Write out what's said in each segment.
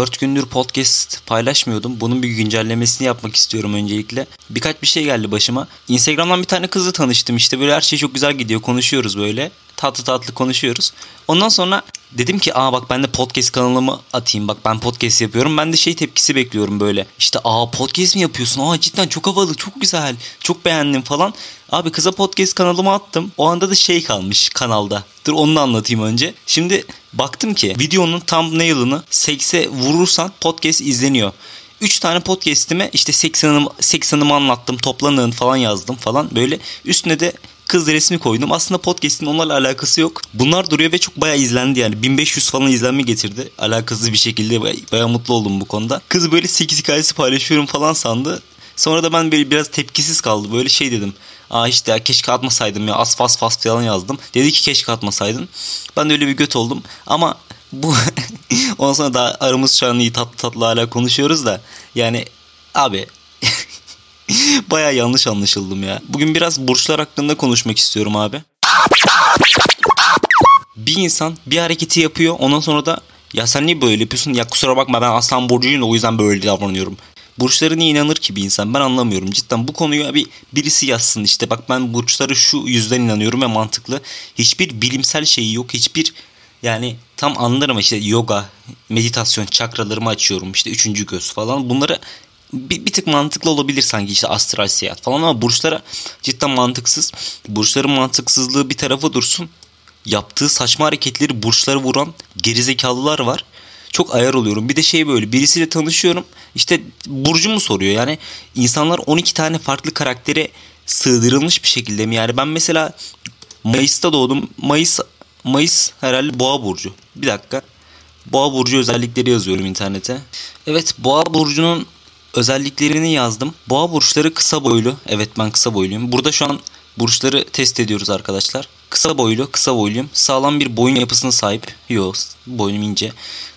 4 gündür podcast paylaşmıyordum. Bunun bir güncellemesini yapmak istiyorum öncelikle. Birkaç bir şey geldi başıma. Instagram'dan bir tane kızla tanıştım işte. Böyle her şey çok güzel gidiyor. Konuşuyoruz böyle. Tatlı tatlı konuşuyoruz. Ondan sonra dedim ki aa bak ben de podcast kanalımı atayım. Bak ben podcast yapıyorum. Ben de şey tepkisi bekliyorum böyle. İşte aa podcast mi yapıyorsun? Aa cidden çok havalı, çok güzel. Çok beğendim falan. Abi kıza podcast kanalımı attım. O anda da şey kalmış kanalda. Dur onu da anlatayım önce. Şimdi baktım ki videonun thumbnail'ını 8'e vurursan podcast izleniyor. 3 tane podcast'ime işte 80'ımı 80'ımı anlattım, toplanın falan yazdım falan. Böyle üstüne de kız resmi koydum. Aslında podcast'in onlarla alakası yok. Bunlar duruyor ve çok bayağı izlendi yani. 1500 falan izlenme getirdi. Alakasız bir şekilde bayağı, bayağı mutlu oldum bu konuda. Kız böyle 8 hikayesi paylaşıyorum falan sandı. Sonra da ben böyle biraz tepkisiz kaldı. Böyle şey dedim. Aa işte ya keşke atmasaydım ya as fas fas falan yazdım. Dedi ki keşke atmasaydın. Ben de öyle bir göt oldum. Ama bu ondan sonra daha aramız şu an iyi tatlı tatlı hala konuşuyoruz da. Yani abi Baya yanlış anlaşıldım ya. Bugün biraz burçlar hakkında konuşmak istiyorum abi. Bir insan bir hareketi yapıyor ondan sonra da ya sen niye böyle yapıyorsun? Ya kusura bakma ben aslan burcuyum o yüzden böyle davranıyorum. Burçlara niye inanır ki bir insan? Ben anlamıyorum. Cidden bu konuyu bir birisi yazsın işte. Bak ben burçları şu yüzden inanıyorum ve mantıklı. Hiçbir bilimsel şeyi yok. Hiçbir yani tam anlarım işte yoga, meditasyon, çakralarımı açıyorum. işte üçüncü göz falan. Bunları bir, bir tık mantıklı olabilir sanki işte astral seyahat falan ama burçlara cidden mantıksız. Burçların mantıksızlığı bir tarafa dursun. Yaptığı saçma hareketleri burçlara vuran gerizekalılar var. Çok ayar oluyorum. Bir de şey böyle birisiyle tanışıyorum. İşte burcumu soruyor. Yani insanlar 12 tane farklı karaktere sığdırılmış bir şekilde mi? Yani ben mesela Mayıs'ta doğdum. Mayıs Mayıs herhalde Boğa burcu. Bir dakika. Boğa burcu özellikleri yazıyorum internete. Evet, Boğa burcunun özelliklerini yazdım. Boğa burçları kısa boylu. Evet ben kısa boyluyum. Burada şu an burçları test ediyoruz arkadaşlar. Kısa boylu, kısa boyluyum. Sağlam bir boyun yapısına sahip. Yok, boynum ince.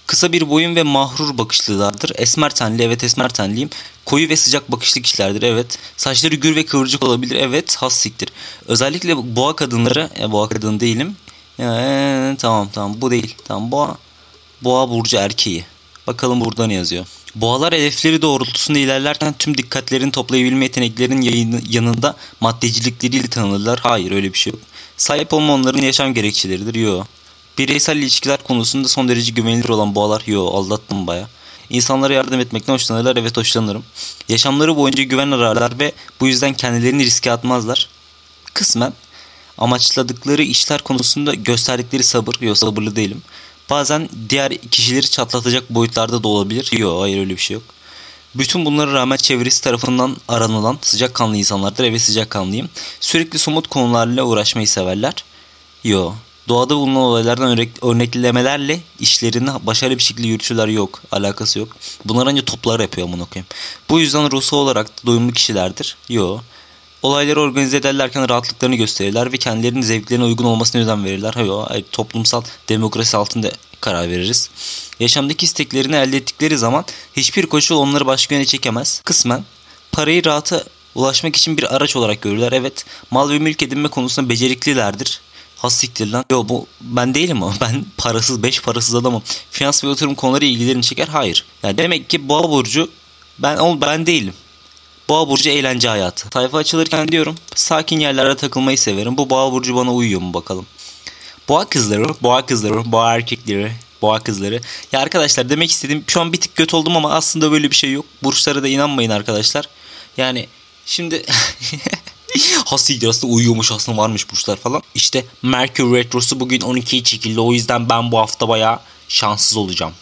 Kısa bir boyun ve mahrur bakışlılardır. Esmer tenli, evet esmer tenliyim. Koyu ve sıcak bakışlı kişilerdir, evet. Saçları gür ve kıvırcık olabilir, evet. Hassiktir. Özellikle boğa kadınları, e, boğa kadın değilim. Ee, tamam tamam bu değil. Tamam boğa, boğa burcu erkeği. Bakalım burada ne yazıyor. Boğalar hedefleri doğrultusunda ilerlerken tüm dikkatlerini toplayabilme yeteneklerinin yanında maddecilikleriyle tanınırlar. Hayır öyle bir şey yok. Sahip olma onların yaşam gerekçeleridir. Yo. Bireysel ilişkiler konusunda son derece güvenilir olan boğalar. Yo aldattım baya. İnsanlara yardım etmekten hoşlanırlar. Evet hoşlanırım. Yaşamları boyunca güven ararlar ve bu yüzden kendilerini riske atmazlar. Kısmen amaçladıkları işler konusunda gösterdikleri sabır. Yok sabırlı değilim. Bazen diğer kişileri çatlatacak boyutlarda da olabilir. Yok hayır öyle bir şey yok. Bütün bunlara rağmen çevresi tarafından aranılan sıcakkanlı insanlardır. Evet sıcakkanlıyım. Sürekli somut konularla uğraşmayı severler. Yo. Doğada bulunan olaylardan örnek, örneklemelerle işlerini başarılı bir şekilde yürütüyorlar yok. Alakası yok. Bunlar ancak toplar yapıyor amına koyayım. Bu yüzden ruhsal olarak doyumlu kişilerdir. Yo. Olayları organize ederlerken rahatlıklarını gösterirler ve kendilerinin zevklerine uygun olmasına özen verirler. Hayır, toplumsal demokrasi altında karar veririz. Yaşamdaki isteklerini elde ettikleri zaman hiçbir koşul onları başka yöne çekemez. Kısmen parayı rahata ulaşmak için bir araç olarak görürler. Evet mal ve mülk edinme konusunda beceriklilerdir. Hassiktir lan. Yo bu ben değilim o. Ben parasız, beş parasız adamım. Finans ve yatırım konuları ilgilerini çeker. Hayır. Yani demek ki boğa burcu ben o ben değilim. Boğa burcu eğlence hayatı. Sayfa açılırken diyorum sakin yerlerde takılmayı severim. Bu boğa burcu bana uyuyor mu bakalım. Boğa kızları, boğa kızları, boğa erkekleri, boğa kızları. Ya arkadaşlar demek istedim şu an bir tık göt oldum ama aslında böyle bir şey yok. Burçlara da inanmayın arkadaşlar. Yani şimdi Hasiydi aslında uyuyormuş aslında varmış burçlar falan. İşte Merkür Retrosu bugün 12'ye çekildi. O yüzden ben bu hafta bayağı şanssız olacağım.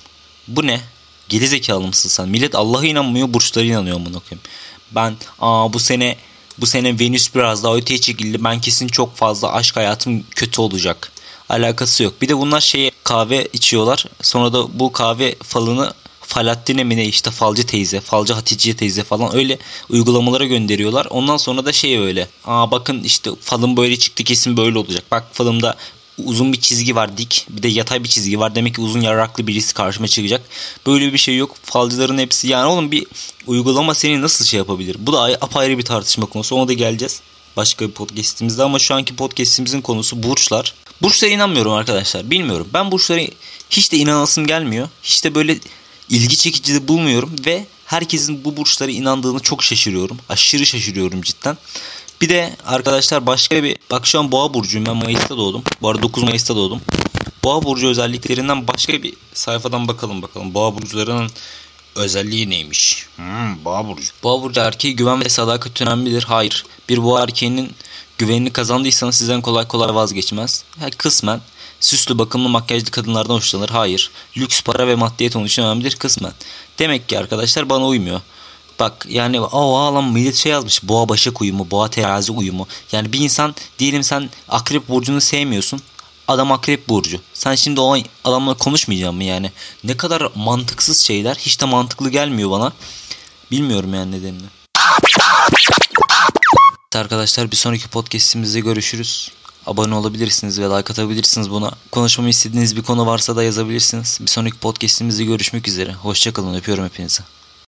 Bu ne? Geri zekalı mısın sen? Millet Allah'a inanmıyor burçlara inanıyor bunu okuyayım. Ben aa bu sene bu sene Venüs biraz daha öteye çekildi. Ben kesin çok fazla aşk hayatım kötü olacak. Alakası yok. Bir de bunlar şey kahve içiyorlar. Sonra da bu kahve falını Falattine mi ne işte falcı teyze, falcı Hatice teyze falan öyle uygulamalara gönderiyorlar. Ondan sonra da şey öyle. Aa bakın işte falım böyle çıktı kesin böyle olacak. Bak falımda uzun bir çizgi var dik. Bir de yatay bir çizgi var. Demek ki uzun yarraklı birisi karşıma çıkacak. Böyle bir şey yok. Falcıların hepsi yani oğlum bir uygulama seni nasıl şey yapabilir? Bu da apayrı bir tartışma konusu. Ona da geleceğiz. Başka bir podcastimizde ama şu anki podcastimizin konusu burçlar. Burçlara inanmıyorum arkadaşlar. Bilmiyorum. Ben burçlara hiç de inanasım gelmiyor. Hiç de böyle ilgi çekici de bulmuyorum ve herkesin bu burçlara inandığını çok şaşırıyorum. Aşırı şaşırıyorum cidden. Bir de arkadaşlar başka bir bak şu an Boğa burcuyum ben Mayıs'ta doğdum. Bu arada 9 Mayıs'ta doğdum. Boğa burcu özelliklerinden başka bir sayfadan bakalım bakalım. Boğa burçlarının özelliği neymiş? Hmm, boğa burcu. Boğa burcu erkeği güven ve sadakat önemlidir. Hayır. Bir boğa erkeğinin güvenini kazandıysanız sizden kolay kolay vazgeçmez. Ha, kısmen. Süslü bakımlı makyajlı kadınlardan hoşlanır. Hayır. Lüks para ve maddiyet onun için önemlidir kısmen. Demek ki arkadaşlar bana uymuyor. Bak yani o lan millet şey yazmış. Boğa başak uyumu, boğa terazi uyumu. Yani bir insan diyelim sen akrep burcunu sevmiyorsun. Adam akrep burcu. Sen şimdi o adamla konuşmayacağım mı yani? Ne kadar mantıksız şeyler. Hiç de mantıklı gelmiyor bana. Bilmiyorum yani nedenini. Arkadaşlar bir sonraki podcastimizde görüşürüz. Abone olabilirsiniz ve like atabilirsiniz buna. Konuşmamı istediğiniz bir konu varsa da yazabilirsiniz. Bir sonraki podcastimizde görüşmek üzere. Hoşçakalın öpüyorum hepinizi.